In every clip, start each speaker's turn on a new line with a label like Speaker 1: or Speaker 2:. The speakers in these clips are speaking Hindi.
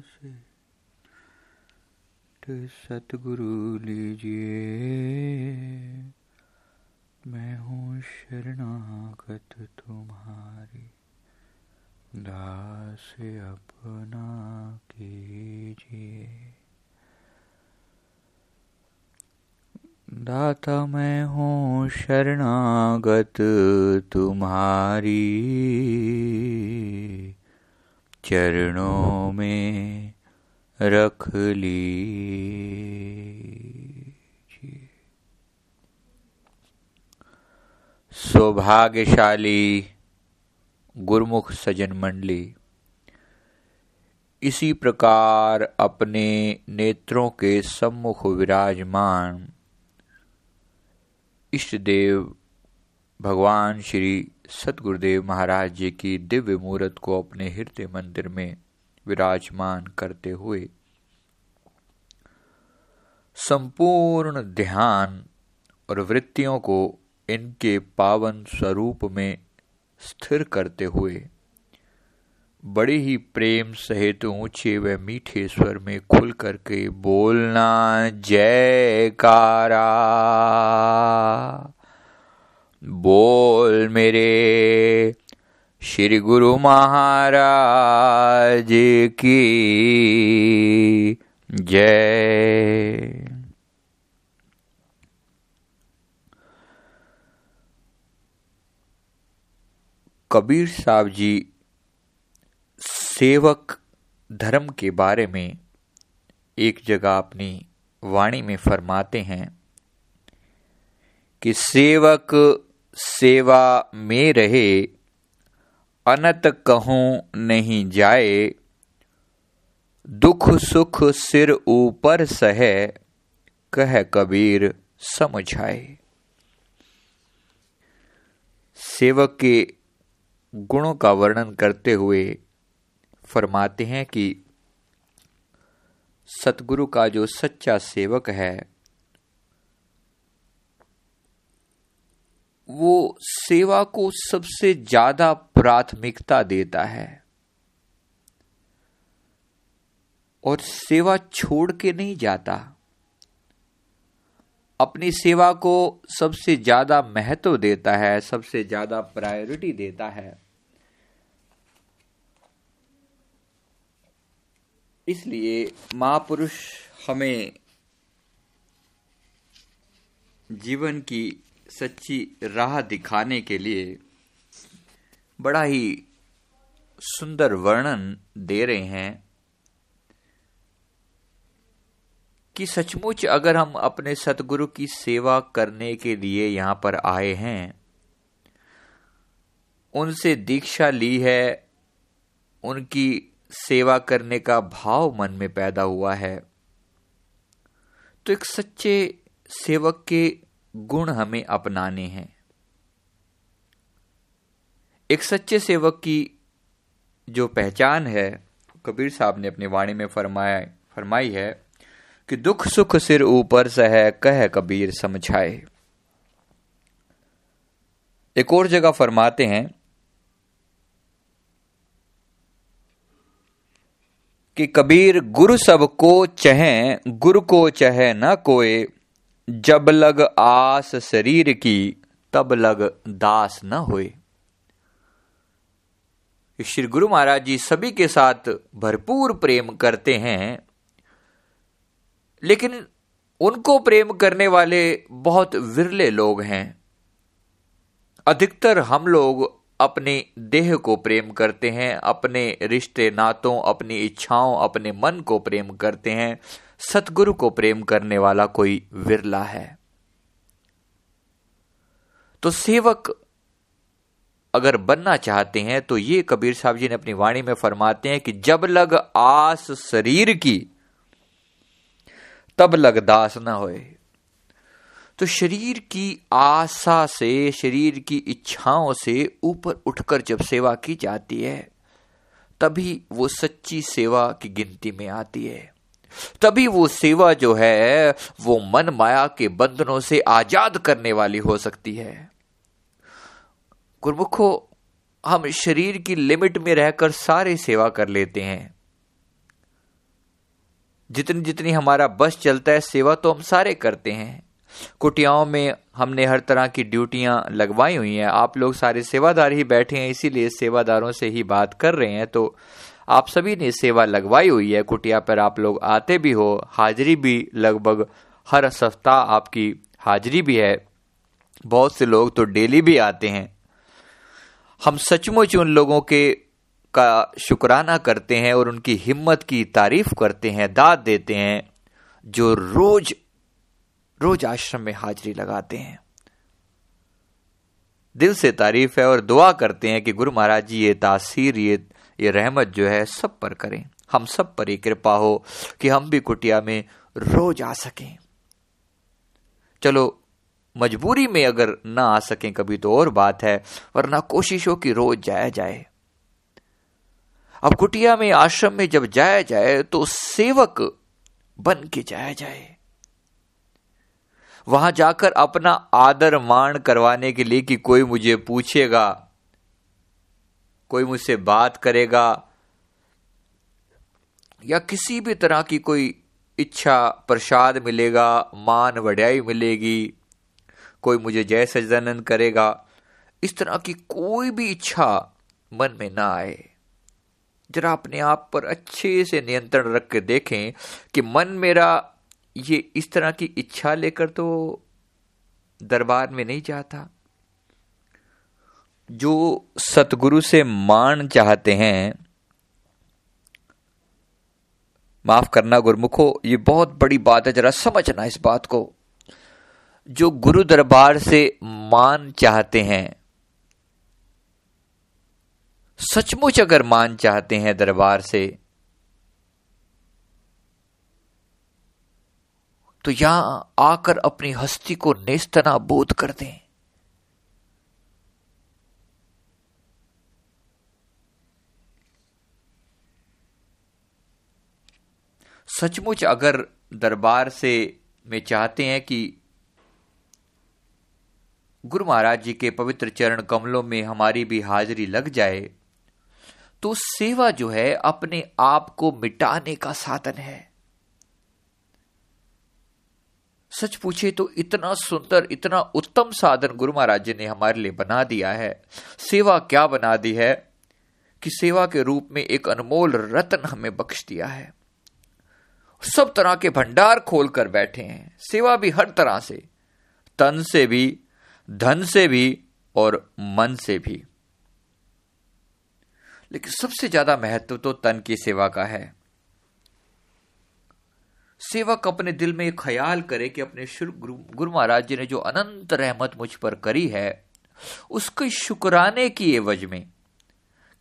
Speaker 1: से तो सतगुरु लीजिए मैं हूँ शरणागत तुम्हारी। दास अपना कीजिए। दाता मैं हूँ शरणागत तुम्हारी। चरणों में रख ली सौभाग्यशाली गुरमुख सजन मंडली, इसी प्रकार अपने नेत्रों के सम्मुख विराजमान इष्ट देव भगवान श्री सतगुरुदेव महाराज जी की दिव्य मूर्त को अपने हृदय मंदिर में विराजमान करते हुए संपूर्ण ध्यान और वृत्तियों को इनके पावन स्वरूप में स्थिर करते हुए बड़े ही प्रेम सहित ऊँचे व मीठे स्वर में खुल करके बोलना, जयकारा। बोल मेरे श्री गुरु महाराज की जय। कबीर साहब जी सेवक धर्म के बारे में एक जगह अपनी वाणी में फरमाते हैं कि सेवक सेवा में रहे, अनत कहूँ नहीं जाए, दुख सुख सिर ऊपर सह, कह कबीर समझाए। सेवक के गुणों का वर्णन करते हुए फरमाते हैं कि सतगुरु का जो सच्चा सेवक है, वो सेवा को सबसे ज़्यादा प्राथमिकता देता है। और सेवा छोड़ के नहीं जाता। अपनी सेवा को सबसे ज़्यादा महत्व देता है, सबसे ज़्यादा प्रायोरिटी देता है। इसलिए महापुरुष हमें जीवन की सच्ची राह दिखाने के लिए बड़ा ही सुंदर वर्णन दे रहे हैं कि सचमुच अगर हम अपने सतगुरु की सेवा करने के लिए यहाँ पर आए हैं, उनसे दीक्षा ली है, उनकी सेवा करने का भाव मन में पैदा हुआ है तो एक सच्चे सेवक के गुण हमें अपनाने हैं। एक सच्चे सेवक की जो पहचान है, कबीर साहब ने अपनी वाणी में फरमाया, फरमाई है कि दुख सुख सिर ऊपर सह कह कबीर समझाए एक और जगह फरमाते हैं कि कबीर गुरु सबको चहे, गुरु को चहे न कोय जब लग आस शरीर की, तब लग दास न होए। श्री गुरु महाराज जी सभी के साथ भरपूर प्रेम करते हैं, लेकिन उनको प्रेम करने वाले बहुत विरले लोग हैं। अधिकतर हम लोग अपने देह को प्रेम करते हैं, अपने रिश्ते नातों, अपनी इच्छाओं, अपने मन को प्रेम करते हैं। सतगुरु को प्रेम करने वाला कोई विरला है। तो सेवक अगर बनना चाहते हैं तो ये कबीर साहब जी ने अपनी वाणी में फरमाते हैं कि जब लग आस शरीर की, तब लग दास ना होए। तो शरीर की आशा से, शरीर की इच्छाओं से ऊपर उठकर जब सेवा की जाती है, तभी वो सच्ची सेवा की गिनती में आती है। तभी वो सेवा जो है, वो मन माया के बंधनों से आज़ाद करने वाली हो सकती है। गुरमुखो, हम शरीर की लिमिट में रहकर सारे सेवा कर लेते हैं। जितनी जितनी हमारा बस चलता है, सेवा तो हम सारे करते हैं। कुटियाओं में हमने हर तरह की ड्यूटियाँ लगवाई हुई हैं। आप लोग सारे सेवादार ही बैठे हैं, इसीलिए सेवादारों से ही बात कर रहे हैं। तो आप सभी ने सेवा लगवाई हुई है, कुटिया पर आप लोग आते भी हो, हाजिरी भी लगभग हर सप्ताह आपकी हाजिरी भी है। बहुत से लोग तो डेली भी आते हैं। हम सचमुच उन लोगों के का शुक्राना करते हैं और उनकी हिम्मत की तारीफ़ करते हैं, दाद देते हैं, जो रोज रोज आश्रम में हाजिरी लगाते हैं। दिल से तारीफ़ है और दुआ करते हैं कि गुरु महाराज जी, ये तासीर, ये ये रहमत जो है सब पर करें। हम सब पर ये कृपा हो कि हम भी कुटिया में रोज आ सकें। चलो, मजबूरी में अगर ना आ सकें कभी तो और बात है, वरना कोशिश हो कि रोज जाया जाए। अब कुटिया में, आश्रम में जब जाया जाए तो सेवक बन के जाया जाए। वहाँ जाकर अपना आदर मान करवाने के लिए कि कोई मुझे पूछेगा, कोई मुझसे बात करेगा, या किसी भी तरह की कोई इच्छा, प्रसाद मिलेगा, मान वड्याई मिलेगी, कोई मुझे जय सजनन करेगा, इस तरह की कोई भी इच्छा मन में ना आए। जरा अपने आप पर अच्छे से नियंत्रण रख के देखें कि मन मेरा ये इस तरह की इच्छा लेकर तो दरबार में नहीं जाता। जो सतगुरु से मान चाहते हैं, माफ़ करना गुरमुखो, ये बहुत बड़ी बात है, जरा समझना इस बात को। जो गुरु दरबार से मान चाहते हैं, सचमुच अगर मान चाहते हैं दरबार से तो यहाँ आकर अपनी हस्ती को नेस्तना बोध कर दें। सचमुच अगर दरबार से में चाहते हैं कि गुरु महाराज जी के पवित्र चरण कमलों में हमारी भी हाजिरी लग जाए तो सेवा जो है अपने आप को मिटाने का साधन है। सच पूछे तो इतना सुंदर, इतना उत्तम साधन गुरु महाराज जी ने हमारे लिए बना दिया है। सेवा क्या बना दी है कि सेवा के रूप में एक अनमोल रत्न हमें बख्श दिया है। सब तरह के भंडार खोल कर बैठे हैं। सेवा भी हर तरह से, तन से भी, धन से भी और मन से भी। लेकिन सबसे ज़्यादा महत्व तो तन की सेवा का है। सेवक अपने दिल में ख्याल करे कि अपने गुरु महाराज जी ने जो अनंत रहमत मुझ पर करी है, उसके शुक्राने की एवज में।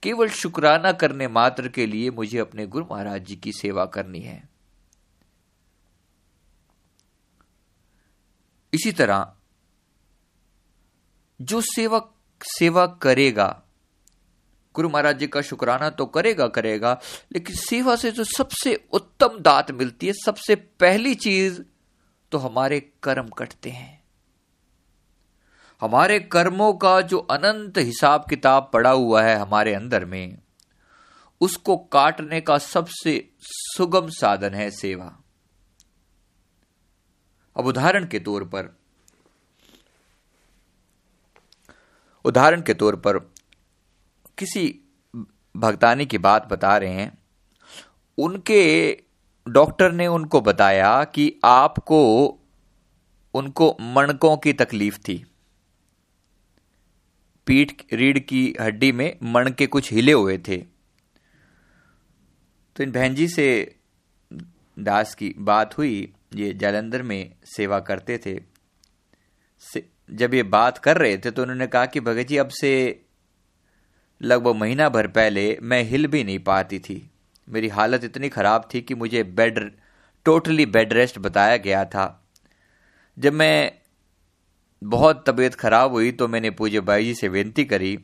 Speaker 1: केवल शुक्राना करने मात्र के लिए मुझे अपने गुरु महाराज जी की सेवा करनी है। इसी तरह, जो सेवक सेवा करेगा गुरु महाराज जी का शुक्राना तो करेगा करेगा, लेकिन सेवा से जो सबसे उत्तम दात मिलती है, सबसे पहली चीज़ तो हमारे कर्म कटते हैं। हमारे कर्मों का जो अनंत हिसाब किताब पड़ा हुआ है हमारे अंदर में, उसको काटने का सबसे सुगम साधन है सेवा। अब उदाहरण के तौर पर, उदाहरण के तौर पर किसी भगतानी की बात बता रहे हैं उनके डॉक्टर ने उनको बताया कि आपको उनको मणकों की तकलीफ़ थी। पीठ रीढ़ की हड्डी में मण के कुछ हिले हुए थे। तो इन बहन जी से दास की बात हुई ये जालंधर में सेवा करते थे। से, जब ये बात कर रहे थे तो उन्होंने कहा कि भगत जी अब से लगभग महीना भर पहले मैं हिल भी नहीं पाती थी। मेरी हालत इतनी ख़राब थी कि मुझे बेड, टोटली बेड रेस्ट बताया गया था। जब मैं बहुत तबीयत खराब हुई तो मैंने पूज्य भाई जी से विनती करी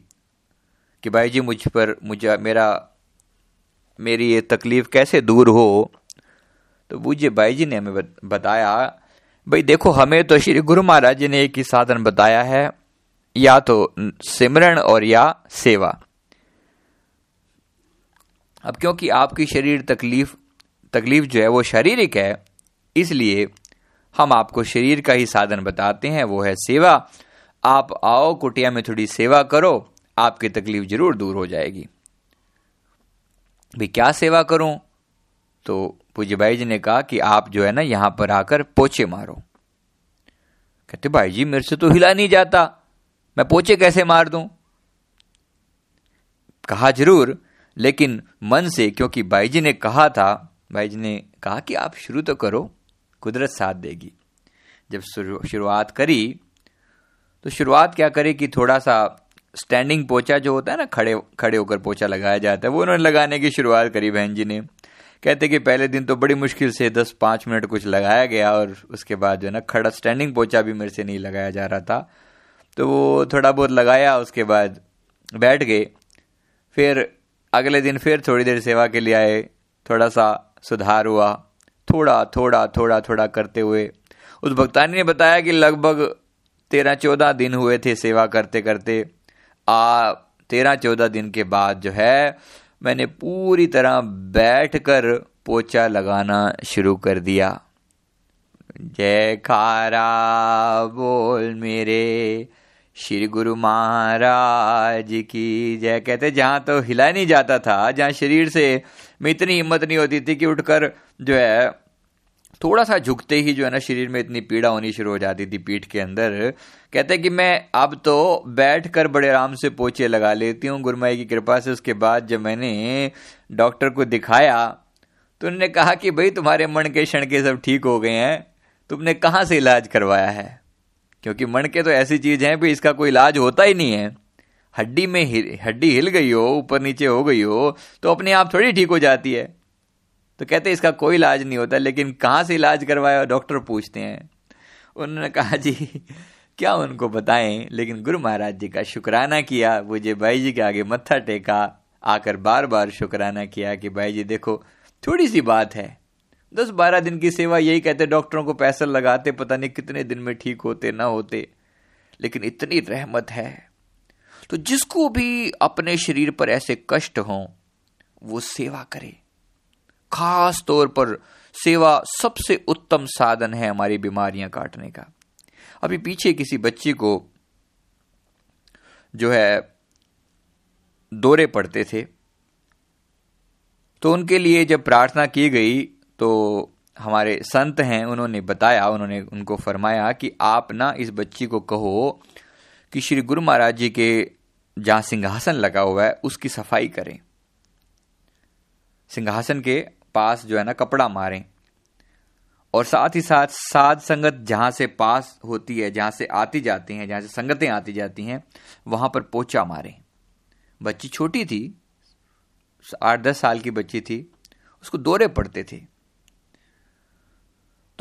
Speaker 1: कि भाई जी मुझ पर, मुझे, मेरा, मेरी ये तकलीफ़ कैसे दूर हो? तो पूज्य भाई जी ने हमें बताया, भाई देखो, हमें तो श्री गुरु महाराज जी ने एक ही साधन बताया है, या तो सिमरण और या सेवा। अब क्योंकि आपकी शरीर तकलीफ़ तकलीफ़ जो है वो शारीरिक है, इसलिए हम आपको शरीर का ही साधन बताते हैं, वो है सेवा। आप आओ, कुटिया में थोड़ी सेवा करो, आपकी तकलीफ़ ज़रूर दूर हो जाएगी। भी क्या सेवा करूँ? तो पूज्य भाई जी ने कहा कि आप जो है ना, यहाँ पर आकर पोचे मारो। कहते, भाई जी, मेरे से तो हिला नहीं जाता। मैं पोचे कैसे मार दूँ? कहा, ज़रूर। लेकिन मन से, क्योंकि भाई जी ने कहा था भाई जी ने कहा कि आप शुरू तो करो, कुदरत साथ देगी। जब शुरुआत करी तो शुरुआत क्या करे कि थोड़ा सा स्टैंडिंग पोचा जो होता है ना, खड़े खड़े होकर पोचा लगाया जाता है, वो उन्होंने लगाने की शुरुआत करी बहन जी ने। कहते कि पहले दिन तो बड़ी मुश्किल से दस पाँच मिनट कुछ लगाया गया और उसके बाद जो है ना, खड़ा स्टैंडिंग पोचा भी मेरे से नहीं लगाया जा रहा था। तो वो थोड़ा बहुत लगाया, उसके बाद बैठ गए। फिर अगले दिन फिर थोड़ी देर सेवा के लिए आए, थोड़ा सा सुधार हुआ, थोड़ा थोड़ा थोड़ा थोड़ा करते हुए। उस भक्तानी ने बताया कि लगभग तेरह, चौदह दिन हुए थे सेवा करते करते। आ, तेरह, चौदह दिन के बाद जो है, मैंने पूरी तरह बैठकर पोचा लगाना शुरू कर दिया। जय खारा बोल मेरे श्री गुरु महाराज की जय। कहते, जहाँ तो हिला नहीं जाता था, जहाँ शरीर से में इतनी हिम्मत नहीं होती थी कि उठकर जो है, थोड़ा सा झुकते ही जो है ना शरीर में इतनी पीड़ा होनी शुरू हो जाती थी पीठ के अंदर। कहते कि मैं अब तो बैठ कर बड़े आराम से पोचे लगा लेती हूँ, गुरमाई की कृपा से। उसके बाद जब मैंने डॉक्टर को दिखाया तो उन्होंने कहा कि, भाई, तुम्हारे मन के क्षण के सब ठीक हो गए हैं। तुमने कहाँ से इलाज करवाया है? क्योंकि मन के तो ऐसी चीज़ है, भी इसका कोई इलाज होता ही नहीं है। हड्डी में हड्डी हिल गई हो, ऊपर नीचे हो गई हो तो अपने आप थोड़ी ठीक हो जाती है। तो कहते इसका कोई इलाज नहीं होता, लेकिन कहाँ से इलाज करवाया, डॉक्टर पूछते हैं। उन्होंने कहा, जी, क्या उनको बताएँ? लेकिन गुरु महाराज जी का शुक्राना किया जे भाई जी के आगे मत्था टेका, आकर बार बार शुक्राना किया कि भाई जी, देखो, थोड़ी सी बात है। दस बारह दिन की सेवा यही कहते, डॉक्टरों को पैसा लगाते, पता नहीं कितने दिन में ठीक होते, ना होते। लेकिन इतनी रहमत है। तो जिसको भी अपने शरीर पर ऐसे कष्ट हो, वो सेवा करे। खास तौर पर सेवा सबसे उत्तम साधन है हमारी बीमारियाँ काटने का। अभी पीछे किसी बच्ची को जो है, दौरे पड़ते थे। तो उनके लिए जब प्रार्थना की गई तो हमारे संत हैं, उन्होंने बताया, उन्होंने उनको फरमाया कि आप ना इस बच्ची को कहो कि श्री गुरु महाराज जी के जहाँ सिंहासन लगा हुआ है, उसकी सफ़ाई करें। सिंहासन के पास जो है ना कपड़ा मारें। और साथ ही साथ साध संगत जहाँ से पास होती है, जहाँ से आती जाती हैं, जहाँ से संगतें आती जाती हैं, वहाँ पर पोचा मारें। बच्ची छोटी थी, आठ दस साल की बच्ची थी, उसको दौरे पड़ते थे।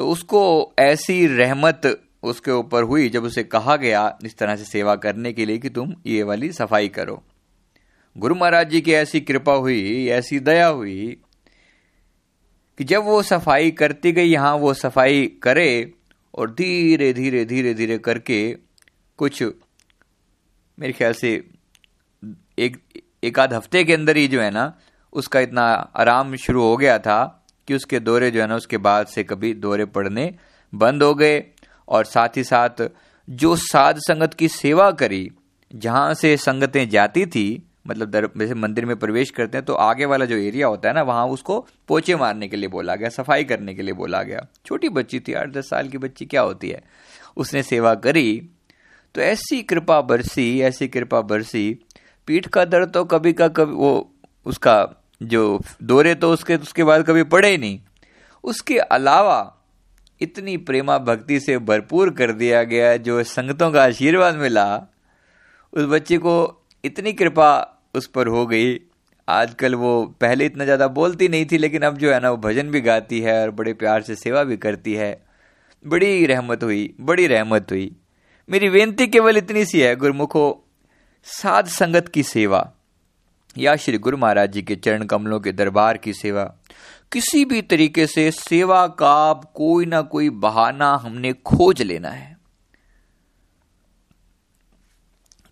Speaker 1: तो उसको ऐसी रहमत उसके ऊपर हुई जब उसे कहा गया इस तरह से सेवा करने के लिए कि तुम ये वाली सफ़ाई करो। गुरु महाराज जी की ऐसी कृपा हुई, ऐसी दया हुई कि जब वो सफ़ाई करती गई, यहाँ वो सफ़ाई करे और धीरे धीरे धीरे धीरे करके कुछ मेरे ख्याल से एक एक आध हफ़्ते के अंदर ही जो है ना, उसका इतना आराम शुरू हो गया था। कि उसके दौरे जो है ना, उसके बाद से कभी दौरे पड़ने बंद हो गए और साथ ही साथ जो साध संगत की सेवा करी, जहाँ से संगतें जाती थी मतलब दर, जैसे मंदिर में प्रवेश करते हैं तो आगे वाला जो एरिया होता है ना, वहाँ उसको पोचे मारने के लिए बोला गया, सफ़ाई करने के लिए बोला गया। छोटी बच्ची थी, आठ दस साल की बच्ची, क्या होती है? उसने सेवा करी तो ऐसी कृपा बरसी, ऐसी कृपा बरसी, पीठ का दर्द तो कभी का कभी वो, उसका जो दौरे तो उसके उसके बाद कभी पड़े ही नहीं। उसके अलावा इतनी प्रेमा भक्ति से भरपूर कर दिया गया जो संगतों का आशीर्वाद मिला, उस बच्चे को इतनी कृपा उस पर हो गई। आजकल वो पहले इतना ज़्यादा बोलती नहीं थी, लेकिन अब जो है ना, वो भजन भी गाती है और बड़े प्यार से सेवा भी करती है। बड़ी रहमत हुई, बड़ी रहमत हुई। मेरी बेनती केवल इतनी सी है, गुरमुखो, साध संगत की सेवा। या श्री गुरु महाराज जी के चरण कमलों के दरबार की सेवा। किसी भी तरीके से सेवा का कोई ना कोई बहाना हमने खोज लेना है।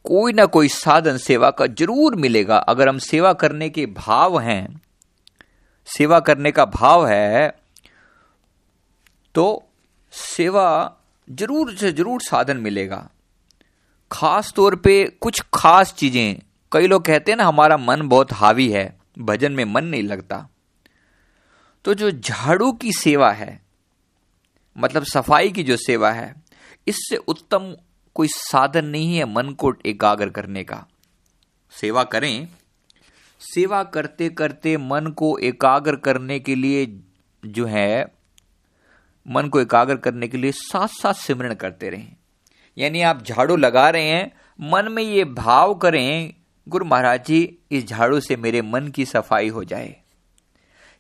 Speaker 1: कोई ना कोई साधन सेवा का ज़रूर मिलेगा। अगर हम सेवा करने के भाव हैं, सेवा करने का भाव है तो सेवा ज़रूर से ज़रूर साधन मिलेगा। खास तौर पे कुछ खास चीज़ें कई लोग कहते हैं ना, हमारा मन बहुत हावी है, भजन में मन नहीं लगता। तो जो झाड़ू की सेवा है मतलब सफ़ाई की जो सेवा है, इससे उत्तम कोई साधन नहीं है मन को एकाग्र करने का। सेवा करें। सेवा करते करते मन को एकाग्र करने के लिए जो है, मन को एकाग्र करने के लिए साथ साथ सिमरण करते रहें। यानी आप झाड़ू लगा रहे हैं, मन में ये भाव करें गुरु महाराज जी, इस झाड़ू से मेरे मन की सफ़ाई हो जाए।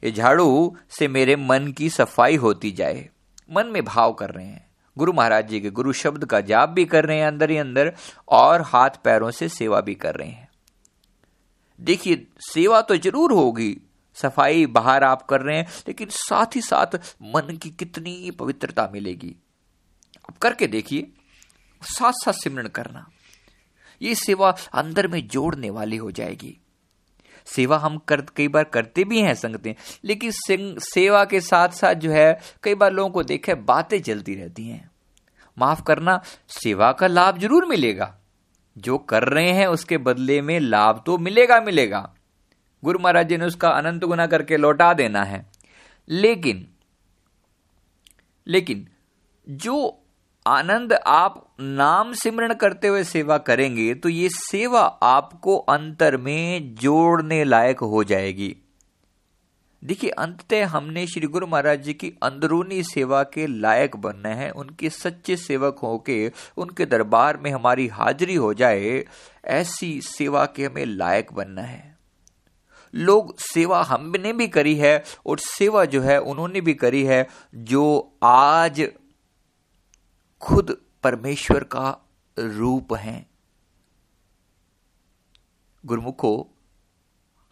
Speaker 1: ये झाड़ू से मेरे मन की सफ़ाई होती जाए। मन में भाव कर रहे हैं। गुरु महाराज जी के गुरु शब्द का जाप भी कर रहे हैं अंदर ही अंदर और हाथ पैरों से सेवा भी कर रहे हैं। देखिए, सेवा तो ज़रूर होगी। सफ़ाई बाहर आप कर रहे हैं, लेकिन साथ ही साथ मन की कितनी पवित्रता मिलेगी। आप करके देखिए, साथ साथ सिमरण करना। ये सेवा अंदर में जोड़ने वाली हो जाएगी। सेवा हम कर, कई बार करते भी हैं संगतें, लेकिन सेवा के साथ साथ जो है, कई बार लोगों को देखे बातें चलती रहती हैं। माफ़ करना, सेवा का लाभ ज़रूर मिलेगा। जो कर रहे हैं उसके बदले में लाभ तो मिलेगा मिलेगा। गुरु महाराज जी ने उसका अनंत गुना करके लौटा देना है। लेकिन लेकिन, जो आनंद आप नाम सिमरण करते हुए सेवा करेंगे तो ये सेवा आपको अंतर में जोड़ने लायक हो जाएगी। देखिए, अंततः हमने श्री गुरु महाराज जी की अंदरूनी सेवा के लायक बनना है, उनके सच्चे सेवक होके उनके दरबार में हमारी हाजिरी हो जाए, ऐसी सेवा के हमें लायक बनना है। लोग सेवा हमने भी करी है और सेवा जो है उन्होंने भी करी है, जो आज खुद परमेश्वर का रूप है। गुरुमुखो,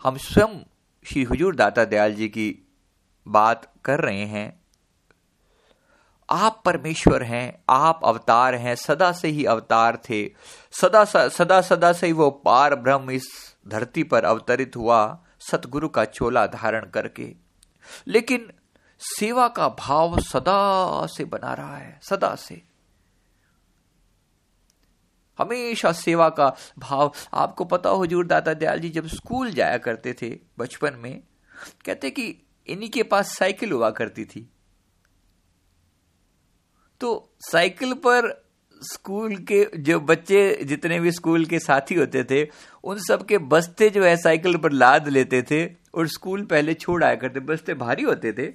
Speaker 1: हम स्वयं श्री हुजूर दाता दयाल जी की बात कर रहे हैं। आप परमेश्वर हैं, आप अवतार हैं, सदा से ही अवतार थे। सदा सदा सदा से ही वो पार ब्रह्म इस धरती पर अवतरित हुआ, सतगुरु का चोला धारण करके। लेकिन सेवा का भाव सदा से बना रहा है, सदा से। हमेशा सेवा का भाव। आपको पता हो हजूर दाता दयाल जी, जब स्कूल जाया करते थे बचपन में, कहते कि इन्हीं के पास साइकिल हुआ करती थी। तो साइकिल पर स्कूल के, जो बच्चे जितने भी स्कूल के साथी होते थे, उन सब के बस्ते जो है साइकिल पर लाद लेते थे और स्कूल पहले छोड़ आया करते, बस्ते भारी होते थे।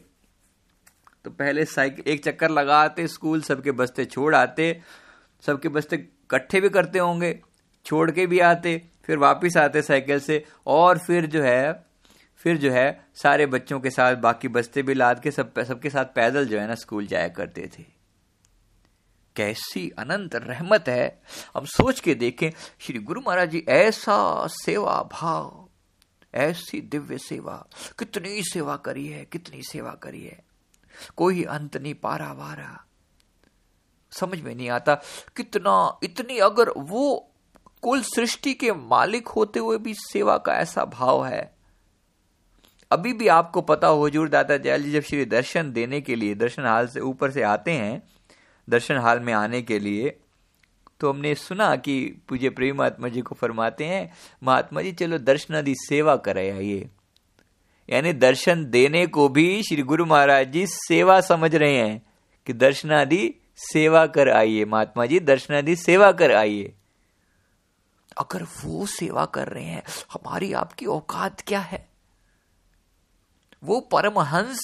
Speaker 1: तो पहले साइकिल, एक चक्कर लगाते, स्कूल सबके बस्ते छोड़ आते, सबके बस्ते इकट्ठे भी करते होंगे, छोड़ के भी आते, फिर वापस आते साइकिल से, और फिर जो है, फिर जो है सारे बच्चों के साथ, बाकी बस्ते भी लाद के सब, सबके साथ पैदल जो है ना स्कूल जाया करते थे। कैसी अनंत रहमत है। हम सोच के देखें, श्री गुरु महाराज जी, ऐसा सेवा भाव, ऐसी दिव्य सेवा, कितनी सेवा करी है, कितनी सेवा करी है। कोई अंत नहीं पारा वारा। समझ में नहीं आता कितना, इतनी अगर वो कुल सृष्टि के मालिक होते हुए भी सेवा का ऐसा भाव है। अभी भी आपको पता हो, हजूर दादा जयाल जी, जब श्री दर्शन देने के लिए, दर्शन हाल से ऊपर से आते हैं, दर्शन हाल में आने के लिए तो हमने सुना कि पूज्य प्रेम महात्मा जी को फरमाते हैं, महात्मा जी, चलो दर्शन दर्शनादि सेवा करे आइए। यानी दर्शन देने को भी श्री गुरु महाराज जी सेवा समझ रहे हैं कि दर्शनादि सेवा कर आइए महात्मा जी दर्शनादि सेवा कर आइए। अगर वो सेवा कर रहे हैं हमारी आपकी औकात क्या है? वो परमहंस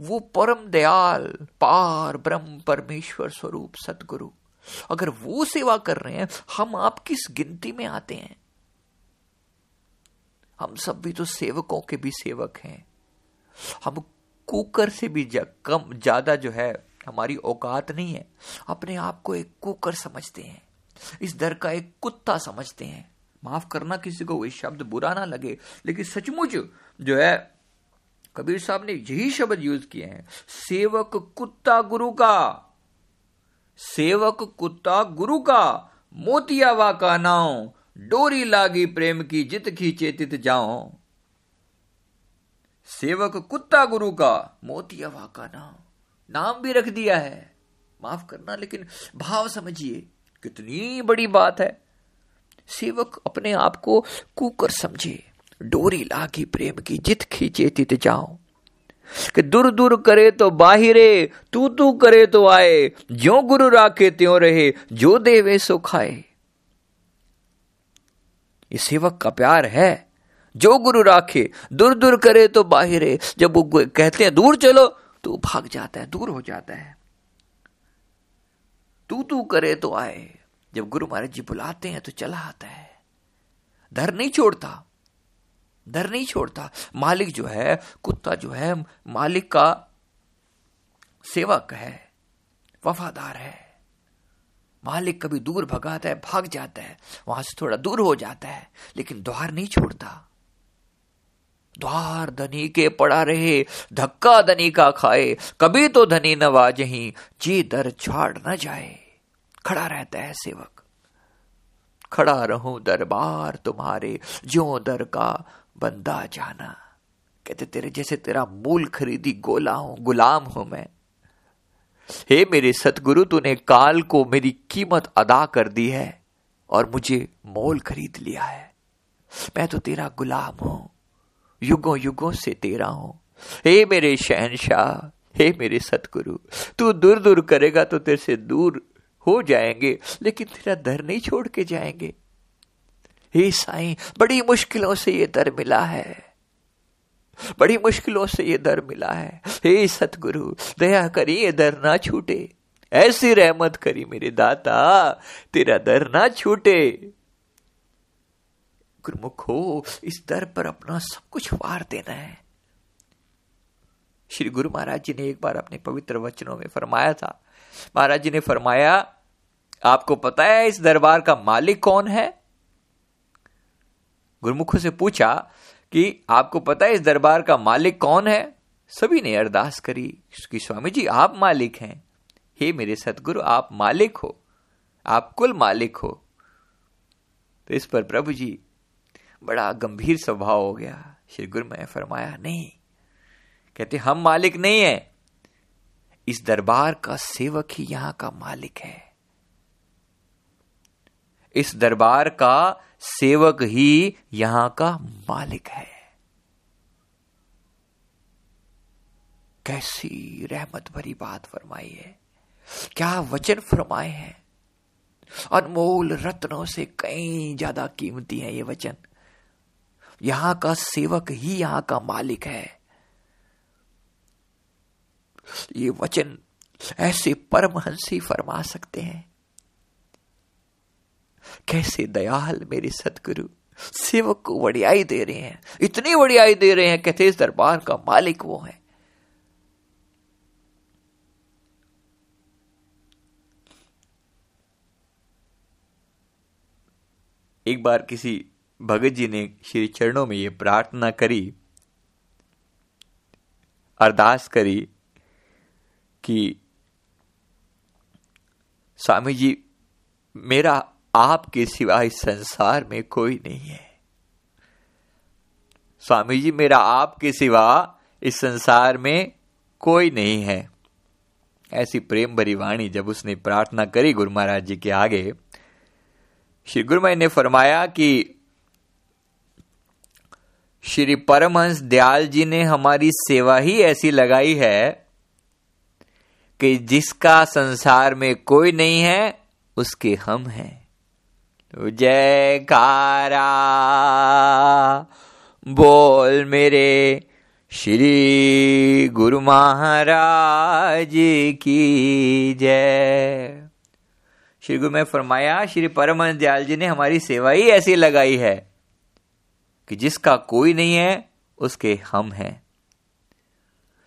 Speaker 1: वो परम दयाल पार ब्रह्म परमेश्वर स्वरूप सतगुरु अगर वो सेवा कर रहे हैं हम आप किस गिनती में आते हैं? हम सब भी तो सेवकों के भी सेवक हैं। हम कुकर से भी जा, कम ज़्यादा जो है हमारी औकात नहीं है। अपने आप को एक कुकर समझते हैं। इस दर का एक कुत्ता समझते हैं। माफ़ करना किसी को वही शब्द बुरा ना लगे, लेकिन सचमुच जो है, कबीर साहब ने यही शब्द यूज़ किए हैं, सेवक कुत्ता गुरु का। सेवक कुत्ता गुरु का, मोतियावा का नाव डोरी लागी प्रेम की जित खींचे तित जाओ। सेवक कुत्ता गुरु का मोतिया का नाम नाम भी रख दिया है। माफ़ करना, लेकिन भाव समझिए, कितनी बड़ी बात है। सेवक अपने आप को कुकर समझे, डोरी लागी प्रेम की, जित खींचे तित जाओ। कि दूर दूर करे तो बाहिरे, तू तू करे तो आए जो गुरु राखे त्यों रहे, जो देवे सो खाए। ये सेवक का प्यार है। जो गुरु राखे, दूर दूर करे तो बाहिरे, जब वो कहते हैं, दूर चलो तो भाग जाता है, दूर हो जाता है। तू तू करे तो आए। जब गुरु महाराज जी बुलाते हैं तो चला आता है। डर नहीं छोड़ता। डर नहीं छोड़ता। मालिक जो है, कुत्ता जो है, मालिक का सेवक है, वफादार है। मालिक कभी दूर भगाता है, भाग जाता है। वहाँ से थोड़ा दूर हो जाता है, लेकिन द्वार नहीं छोड़ता। द्वार धनी के पड़ा रहे, धक्का धनी का खाए, कभी तो धनी नवाजही जी दर छाड़ न जाए। खड़ा रहता है सेवक। खड़ा रहूँ दरबार तुम्हारे जो दर का बंदा जाना। कहते, तेरे जैसे तेरा मूल खरीदी गोला हूँ, गुलाम हूँ मैं। हे मेरे सतगुरु, तूने काल को मेरी कीमत अदा कर दी है और मुझे मोल खरीद लिया है। मैं तो तेरा गुलाम हूँ। युगों युगों से तेरा हूँ। हे मेरे शहनशाह, हे मेरे सतगुरु, तू दूर दूर करेगा तो तेरे से दूर हो जाएँगे, लेकिन तेरा दर नहीं छोड़ के जाएँगे। हे साईं, बड़ी मुश्किलों से ये दर मिला है। बड़ी मुश्किलों से ये दर मिला है। हे सतगुरु, दया करी ये दर ना छूटे। ऐसी रहमत करी मेरे दाता, तेरा दर ना छूटे। गुरुमुख हो, इस दर पर अपना सब कुछ वार देना है। श्री गुरु महाराज जी ने एक बार अपने पवित्र वचनों में फरमाया था। महाराज जी ने फरमाया, आपको पता है इस दरबार का मालिक कौन है? गुरुमुखों से पूछा कि आपको पता है इस दरबार का मालिक कौन है? सभी ने अरदास करी कि स्वामी जी, आप मालिक हैं। हे मेरे सतगुरु आप मालिक हो, आप कुल मालिक हो। तो इस पर प्रभु जी बड़ा गंभीर स्वभाव हो गया। श्री गुरु मैं फरमाया, नहीं। कहते, हम मालिक नहीं है। इस दरबार का सेवक ही यहाँ का मालिक है। इस दरबार का सेवक ही यहाँ का मालिक है। कैसी रहमत भरी बात फरमाई है। क्या वचन फरमाए हैं। अनमोल रत्नों से कई ज़्यादा कीमती है ये वचन। यहाँ का सेवक ही यहाँ का मालिक है। ये वचन ऐसे परमहंसी फरमा सकते हैं। कैसे दयाल मेरे सतगुरु सेवक को वड़ियाई दे रहे हैं, इतनी वड़ियाई दे रहे हैं कहते इस दरबार का मालिक वो है। एक बार किसी भगत जी ने श्री चरणों में यह प्रार्थना करी, अरदास करी कि स्वामी जी मेरा आपके सिवा इस संसार में कोई नहीं है। स्वामी जी मेरा आपके सिवा इस संसार में कोई नहीं है। ऐसी प्रेम भरी वाणी जब उसने प्रार्थना करी गुरु महाराज जी के आगे, श्री गुरु ने फरमाया कि श्री परमहंस दयाल जी ने हमारी सेवा ही ऐसी लगाई है कि जिसका संसार में कोई नहीं है, उसके हम हैं। जयकारा, बोल मेरे श्री गुरु महाराज की जय। श्री गुरु, में फरमाया, श्री परमहंस दयाल जी ने हमारी सेवा ही ऐसी लगाई है। कि जिसका कोई नहीं है, उसके हम हैं।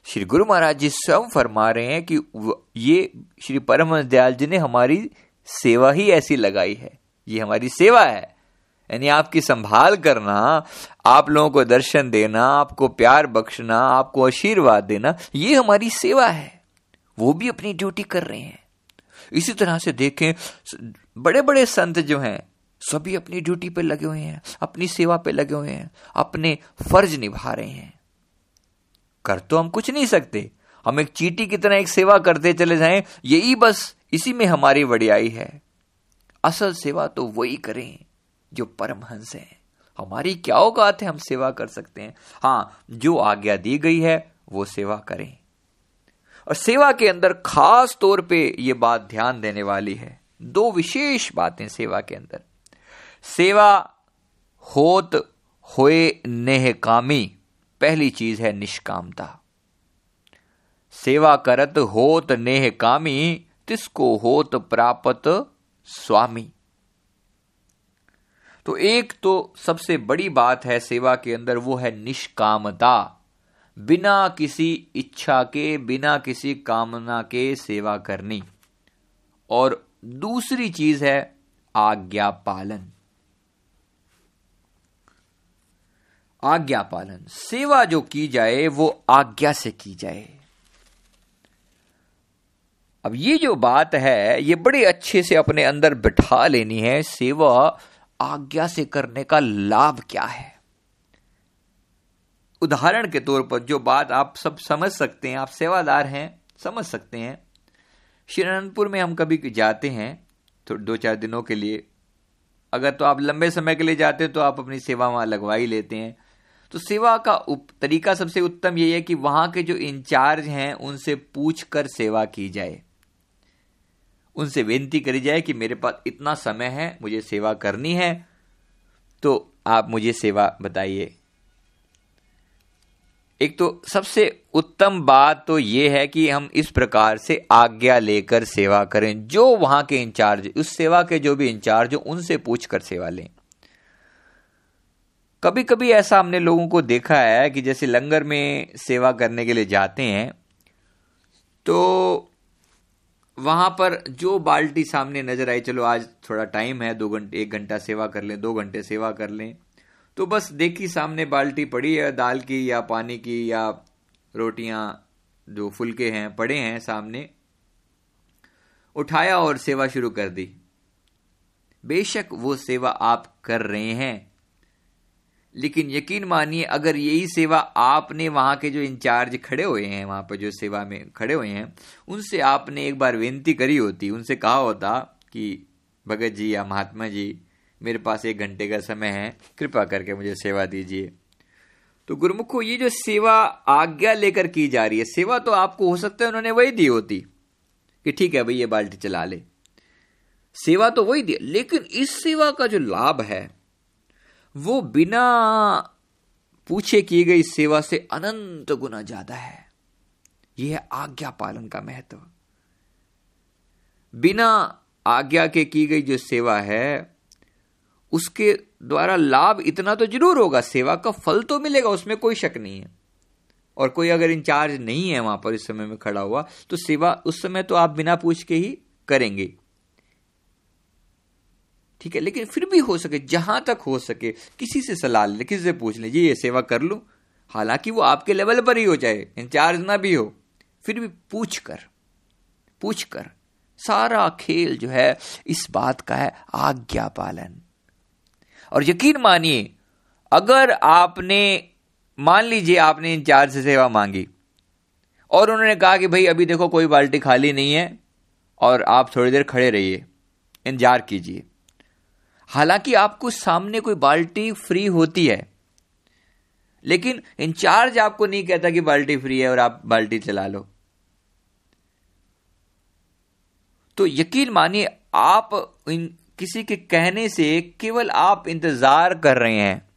Speaker 1: श्री गुरु महाराज जी स्वयं फरमा रहे हैं कि ये श्री परम दयाल जी ने हमारी सेवा ही ऐसी लगाई है। ये हमारी सेवा है। यानी आपकी संभाल करना, आप लोगों को दर्शन देना, आपको प्यार बख्शना, आपको आशीर्वाद देना, ये हमारी सेवा है। वो भी अपनी ड्यूटी कर रहे हैं। इसी तरह से देखें बड़े बड़े संत जो हैं सभी अपनी ड्यूटी पे लगे हुए हैं, अपनी सेवा पे लगे हुए हैं, अपने फ़र्ज़ निभा रहे हैं। कर तो हम कुछ नहीं सकते। हम एक चीटी की तरह एक सेवा करते चले जाएँ, यही बस इसी में हमारी वडियाई है। असल सेवा तो वही करें, जो परमहंस है। हमारी क्या औकात है हम सेवा कर सकते हैं। हाँ, जो आज्ञा दी गई है, वो सेवा करें। और सेवा के अंदर खास तौर पे ये बात ध्यान देने वाली है। दो विशेष बातें सेवा के अंदर। सेवा होत होए नेह कामी, पहली चीज़ है निष्कामता। सेवा करत होत नेह कामी, तिसको होत प्राप्त स्वामी। तो एक तो सबसे बड़ी बात है सेवा के अंदर, वो है निष्कामता। बिना किसी इच्छा के, बिना किसी कामना के सेवा करनी। और दूसरी चीज़ है आज्ञा पालन आज्ञा पालन। सेवा जो की जाए, वो आज्ञा से की जाए। अब ये जो बात है, ये बड़े अच्छे से अपने अंदर बिठा लेनी है, सेवा आज्ञा से करने का लाभ क्या है? उदाहरण के तौर पर जो बात आप सब समझ सकते हैं, आप सेवादार हैं, समझ सकते हैं। श्रीनंदपुर में हम कभी जाते हैं तो दो चार दिनों के लिए। अगर तो आप लंबे समय के लिए जाते हैं तो आप अपनी सेवा वहाँ लगवा ही लेते हैं। तो सेवा का उप, तरीका सबसे उत्तम यही है कि वहाँ के जो इंचार्ज हैं उनसे पूछ कर सेवा की जाए। उनसे विनती करी जाए कि मेरे पास इतना समय है मुझे सेवा करनी है तो आप मुझे सेवा बताइए। एक तो सबसे उत्तम बात तो यह है कि हम इस प्रकार से आज्ञा लेकर सेवा करें। जो वहाँ के इंचार्ज उस सेवा के जो भी इंचार्ज उनसे पूछकर सेवा लें। कभी कभी ऐसा हमने लोगों को देखा है कि जैसे लंगर में सेवा करने के लिए जाते हैं तो वहाँ पर जो बाल्टी सामने नज़र आई, चलो आज थोड़ा टाइम है, दो घंटे, एक घंटा सेवा कर लें, दो घंटे सेवा कर लें तो बस देखी सामने बाल्टी पड़ी है, दाल की या पानी की या रोटियाँ, जो फुलके हैं, पड़े हैं सामने, उठाया और सेवा शुरू कर दी। बेशक वो सेवा आप कर रहे हैं। लेकिन यकीन मानिए, अगर यही सेवा आपने वहाँ के जो इंचार्ज खड़े हुए हैं, वहाँ पर जो सेवा में खड़े हुए हैं, उनसे आपने एक बार विनती करी होती, उनसे कहा होता कि, भगत जी या महात्मा जी, मेरे पास एक घंटे का समय है, कृपा करके मुझे सेवा दीजिए। तो गुरुमुखो, ये जो सेवा आज्ञा लेकर की जा रही है, सेवा तो आपको हो सकता है उन्होंने वही दी होती कि ठीक है भाई, ये बाल्टी चला ले। सेवा तो वही दी, लेकिन इस सेवा का जो लाभ है वो बिना पूछे की गई सेवा से अनंत गुना ज़्यादा है। यह है आज्ञा पालन का महत्व। बिना आज्ञा के की गई जो सेवा है, उसके द्वारा लाभ इतना तो ज़रूर होगा, सेवा का फल तो मिलेगा, उसमें कोई शक नहीं है। और कोई अगर इंचार्ज नहीं है वहाँ पर इस समय में खड़ा हुआ तो सेवा उस समय तो आप बिना पूछ के ही करेंगे। ठीक है, लेकिन फिर भी हो सके, जहाँ तक हो सके, किसी से सलाह ले, किसी से पूछ लीजिए ये सेवा कर लू। हालाँकि वो आपके लेवल पर ही हो जाए, इंचार्ज ना भी हो, फिर भी पूछ कर पूछ कर, सारा खेल जो है, इस बात का है, आज्ञा पालन। और यकीन मानिए, अगर आपने, मान लीजिए आपने इंचार्ज से सेवा मांगी, और उन्होंने कहा कि भाई अभी देखो कोई बाल्टी खाली नहीं है, और आप थोड़ी देर खड़े रहिए, इंतज़ार कीजिए। हालाँकि आपको सामने कोई बाल्टी फ्री होती है, लेकिन इंचार्ज आपको नहीं कहता कि बाल्टी फ्री है और आप बाल्टी चला लो। तो यकीन मानिए, आप इन, किसी के कहने से केवल आप इंतज़ार कर रहे हैं।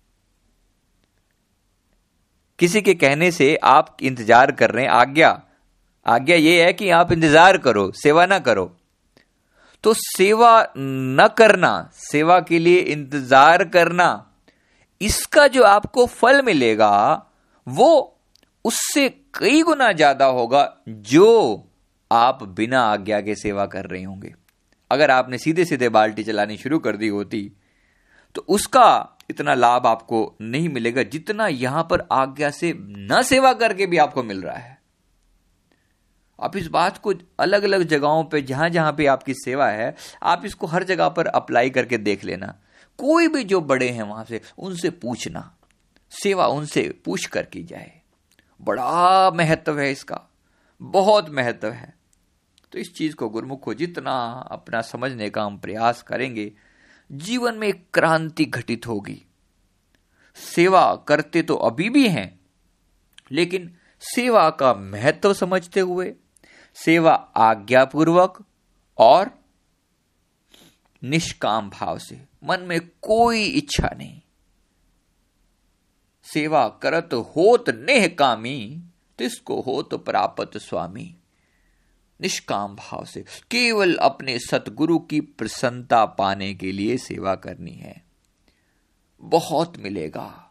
Speaker 1: किसी के कहने से आप इंतज़ार कर रहे हैं। आज्ञा आज्ञा यह है कि आप इंतज़ार करो, सेवा ना करो। तो सेवा न करना, सेवा के लिए इंतज़ार करना, इसका जो आपको फल मिलेगा, वो उससे कई गुना ज़्यादा होगा जो आप बिना आज्ञा के सेवा कर रहे होंगे। अगर आपने सीधे सीधे बाल्टी चलानी शुरू कर दी होती तो उसका इतना लाभ आपको नहीं मिलेगा जितना यहाँ पर आज्ञा से न सेवा करके भी आपको मिल रहा है। आप इस बात को अलग अलग जगहों पे जहाँ जहाँ पे आपकी सेवा है, आप इसको हर जगह पर अप्लाई करके देख लेना। कोई भी जो बड़े हैं वहाँ से, उनसे पूछना। सेवा उनसे पूछ कर की जाए। बड़ा महत्व है इसका। बहुत महत्व है। तो इस चीज़ को गुरुमुख जितना अपना समझने का हम प्रयास करेंगे, जीवन में क्रांति घटित होगी। सेवा करते तो अभी भी हैं, लेकिन सेवा का महत्व समझते हुए सेवा आज्ञापूर्वक और निष्काम भाव से। मन में कोई इच्छा नहीं। सेवा करत होत नेह कामी, तिसको होत प्राप्त स्वामी। निष्काम भाव से, केवल अपने सतगुरु की प्रसन्नता पाने के लिए सेवा करनी है। बहुत मिलेगा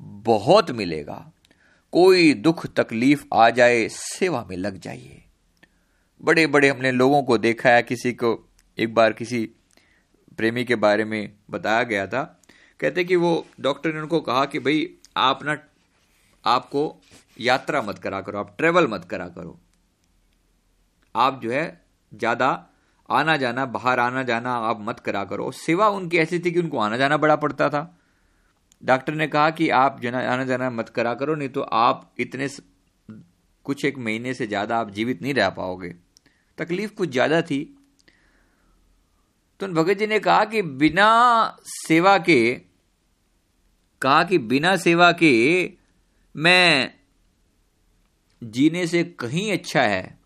Speaker 1: बहुत मिलेगा। कोई दुख तकलीफ़ आ जाए, सेवा में लग जाइए। बड़े बड़े हमने लोगों को देखा है, किसी को एक बार किसी प्रेमी के बारे में बताया गया था। कहते कि वो डॉक्टर ने उनको कहा कि भाई, आप ना, आपको यात्रा मत करा करो, आप ट्रेवल मत करा करो। आप जो है, ज़्यादा आना जाना बाहर आना जाना आप मत करा करो। सेवा उनकी ऐसी थी कि उनको आना जाना बड़ा पड़ता था। डॉक्टर ने कहा कि आप जना आना जाना मत करा करो, नहीं तो आप इतने कुछ एक महीने से ज़्यादा आप जीवित नहीं रह पाओगे। तकलीफ़ कुछ ज़्यादा थी। तो भगत जी ने कहा कि बिना सेवा के, कहा कि बिना सेवा के मैं जीने से कहीं अच्छा है।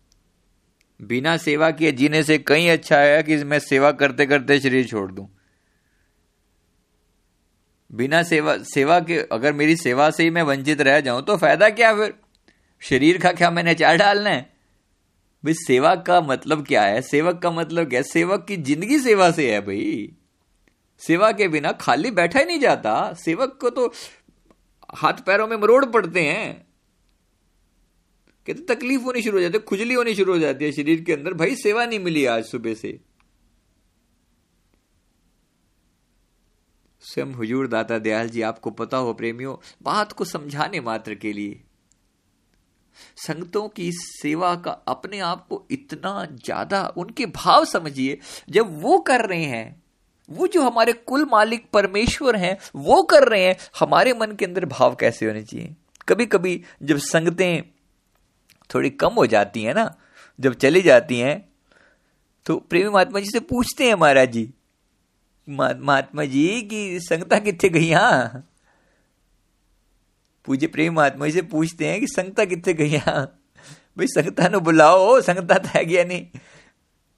Speaker 1: बिना सेवा किए जीने से कहीं अच्छा है कि मैं सेवा करते करते शरीर छोड़ दूँ। बिना सेवा सेवा के अगर मेरी सेवा से ही मैं वंचित रह जाऊँ तो फ़ायदा क्या फिर? शरीर का क्या मैंने चार डालना है? भाई, सेवा का मतलब क्या है? सेवक का मतलब क्या है? सेवक की ज़िंदगी सेवा से है भाई। सेवा के बिना खाली बैठा ही नहीं जाता। सेवक को तो हाथ पैरों में मरोड़ पड़ते हैं। कहते तकलीफ़ होनी शुरू हो जाती है, खुजली होनी शुरू हो जाती है शरीर के अंदर। भाई, सेवा नहीं मिली आज सुबह से। स्वयं हुजूर दाता दयाल जी, आपको पता हो प्रेमियों, बात को समझाने मात्र के लिए। संगतों की सेवा का अपने आप को इतना ज़्यादा उनके भाव समझिए, जब वो कर रहे हैं, वो जो हमारे कुल मालिक परमेश्वर हैं, वो कर रहे हैं, हमारे मन के अंदर भाव कैसे होने चाहिए? कभी कभी जब संगतें थोड़ी कम हो जाती हैं ना, जब चली जाती हैं तो प्रेमी महात्मा जी से पूछते हैं महाराज जी महात्मा जी की संगता कितने गई हाँ पूज्य प्रेम जी से पूछते हैं कि संगता कितने गई भाई, संगता ने बुलाओ संगता था तो गया नहीं।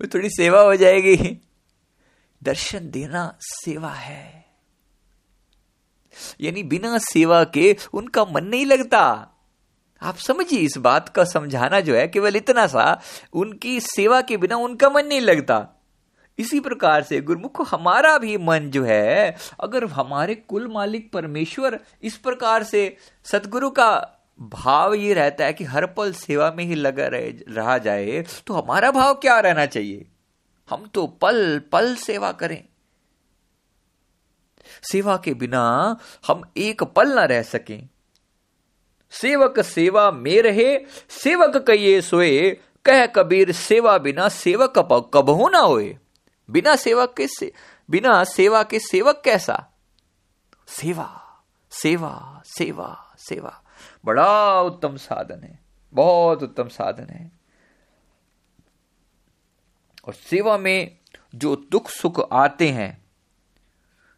Speaker 1: थोड़ी सेवा हो जाएगी। दर्शन देना सेवा है। यानी बिना सेवा के उनका मन नहीं लगता। आप समझिए, इस बात का समझाना जो है केवल इतना सा, उनकी सेवा के बिना उनका मन नहीं लगता। इसी प्रकार से गुरुमुख, हमारा भी मन जो है, अगर हमारे कुल मालिक परमेश्वर, इस प्रकार से सतगुरु का भाव ये रहता है कि हर पल सेवा में ही लगा रहे, रहा जाए तो हमारा भाव क्या रहना चाहिए? हम तो पल पल सेवा करें। सेवा के बिना हम एक पल ना रह सकें। सेवक सेवा में रहे, सेवक कहिए सोए, कह कबीर सेवा बिना सेवक कबहू ना होए। बिना सेवक के से, बिना सेवा के सेवक कैसा? सेवा सेवा सेवा सेवा। बड़ा उत्तम साधन है बहुत उत्तम साधन है। और सेवा में जो दुख सुख आते हैं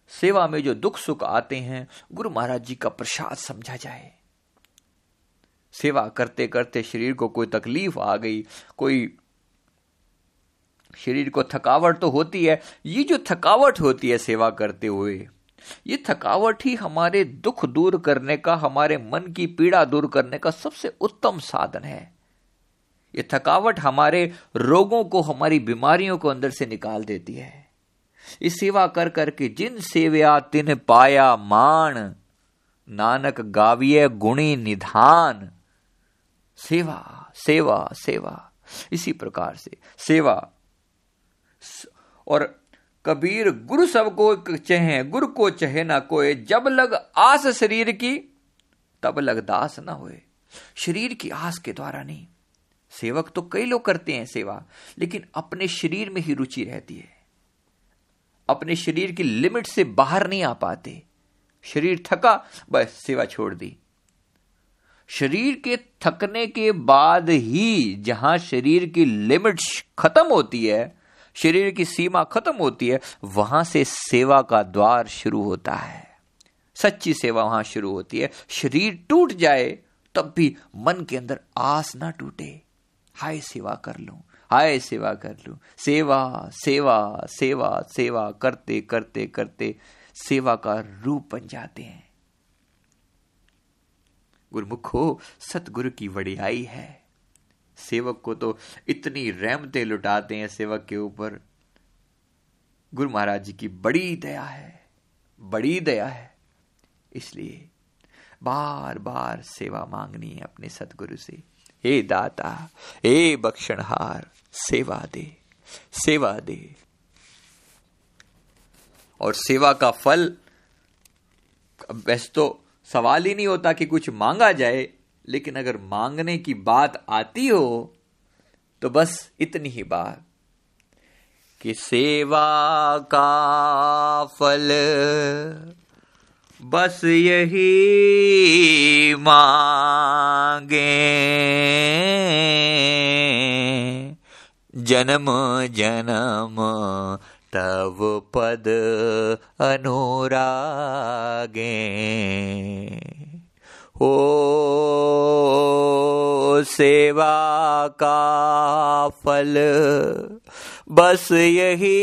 Speaker 1: सेवा में जो दुख सुख आते हैं गुरु महाराज जी का प्रसाद समझा जाए। सेवा करते करते शरीर को कोई तकलीफ़ आ गई कोई शरीर को थकावट तो होती है, ये जो थकावट होती है सेवा करते हुए, ये थकावट ही हमारे दुख दूर करने का, हमारे मन की पीड़ा दूर करने का सबसे उत्तम साधन है। ये थकावट हमारे रोगों को, हमारी बीमारियों को अंदर से निकाल देती है। इस सेवा कर करके जिन सेवया तिन पाया मान, नानक गाविय गुणी निधान, सेवा सेवा सेवा, इसी प्रकार से, सेवा और कबीर गुरु सबको चहे, गुरु को चहे ना कोई जब लग आस शरीर की, तब लग दास ना होए। शरीर की आस के द्वारा नहीं। सेवक तो कई लोग करते हैं सेवा, लेकिन अपने शरीर में ही रुचि रहती है। अपने शरीर की लिमिट से बाहर नहीं आ पाते। शरीर थका, बस सेवा छोड़ दी। शरीर के थकने के बाद ही जहाँ शरीर की लिमिट्स खत्म होती है शरीर की सीमा खत्म होती है, वहाँ से सेवा का द्वार शुरू होता है। सच्ची सेवा वहाँ शुरू होती है। शरीर टूट जाए, तब भी मन के अंदर आस ना टूटे। हाय सेवा कर लू, हाय सेवा कर लू। सेवा सेवा सेवा सेवा करते करते करते सेवा का रूप बन जाते हैं। गुरुमुखो, सतगुरु की वड़ियाई है। सेवक को तो इतनी रहमतें लुटाते हैं सेवक के ऊपर। गुरु महाराज जी की बड़ी दया है, बड़ी दया है। इसलिए बार बार सेवा मांगनी है अपने सतगुरु से। हे दाता, हे बक्षणहार सेवा दे सेवा दे। और सेवा का फल वैसे तो सवाल ही नहीं होता कि कुछ मांगा जाए लेकिन अगर मांगने की बात आती हो तो बस इतनी ही बात कि सेवा का फल बस यही मांगे। जन्म जन्म तव पद अनुरागे। हो सेवा का फल। बस यही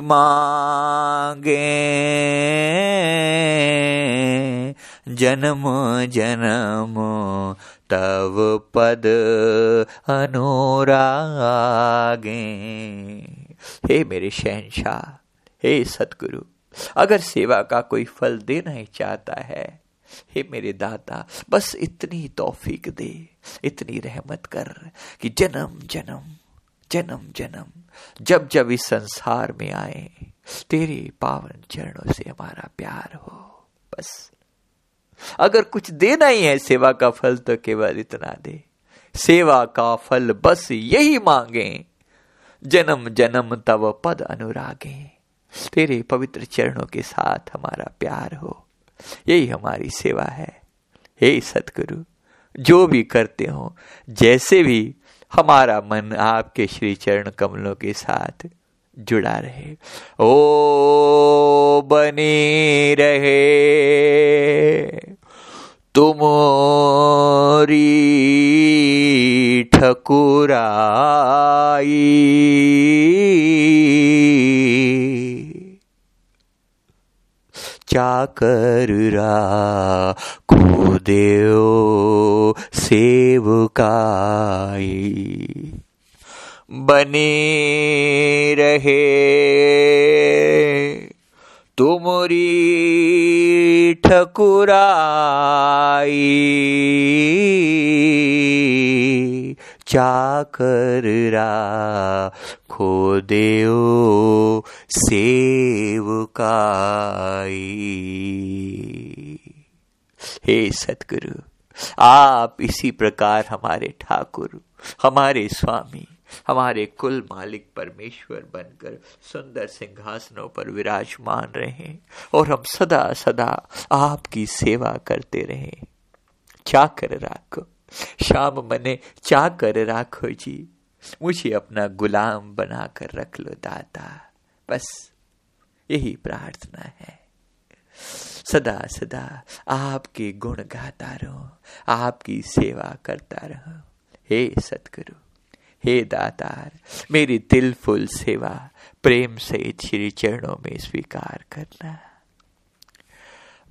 Speaker 1: मांगे। जन्म जन्म, तव पद अनुरागे। हे मेरे शहनशाह, हे सतगुरु, अगर सेवा का कोई फल देना ही चाहता है हे मेरे दाता, बस इतनी तौफीक दे, इतनी रहमत कर कि जन्म जन्म जन्म जन्म, जब जब इस संसार में आए, तेरे पावन चरणों से हमारा प्यार हो, बस। अगर कुछ देना ही है, सेवा का फल तो केवल इतना दे। सेवा का फल बस यही मांगे, जन्म जन्म तव पद अनुरागे, तेरे पवित्र चरणों के साथ हमारा प्यार हो। यही हमारी सेवा है। हे सतगुरु, जो भी करते हो, जैसे भी हमारा मन आपके श्री चरण कमलों के साथ जुड़ा रहे। ओ बनी रहे, तुमरी ठकुराई। चाकर कुदेव सेवकाई। बने रहे तुमरी ठकुराई। चाकर खो देव सेवकाई। हे सतगुरु, आप इसी प्रकार हमारे ठाकुर, हमारे स्वामी, हमारे कुल मालिक परमेश्वर बनकर सुंदर सिंहासनों पर विराजमान रहे और हम सदा सदा आपकी सेवा करते रहे। क्या कर राखो। शाम मने चा कर राखो जी। मुझे अपना गुलाम बनाकर रख लो दाता। बस, यही प्रार्थना है। सदा सदा आपके गुण गाता रहो, आपकी सेवा करता रहो। हे सतगुरु, हे दातार, मेरी दिल फुल सेवा, प्रेम से श्री चरणों में स्वीकार करना।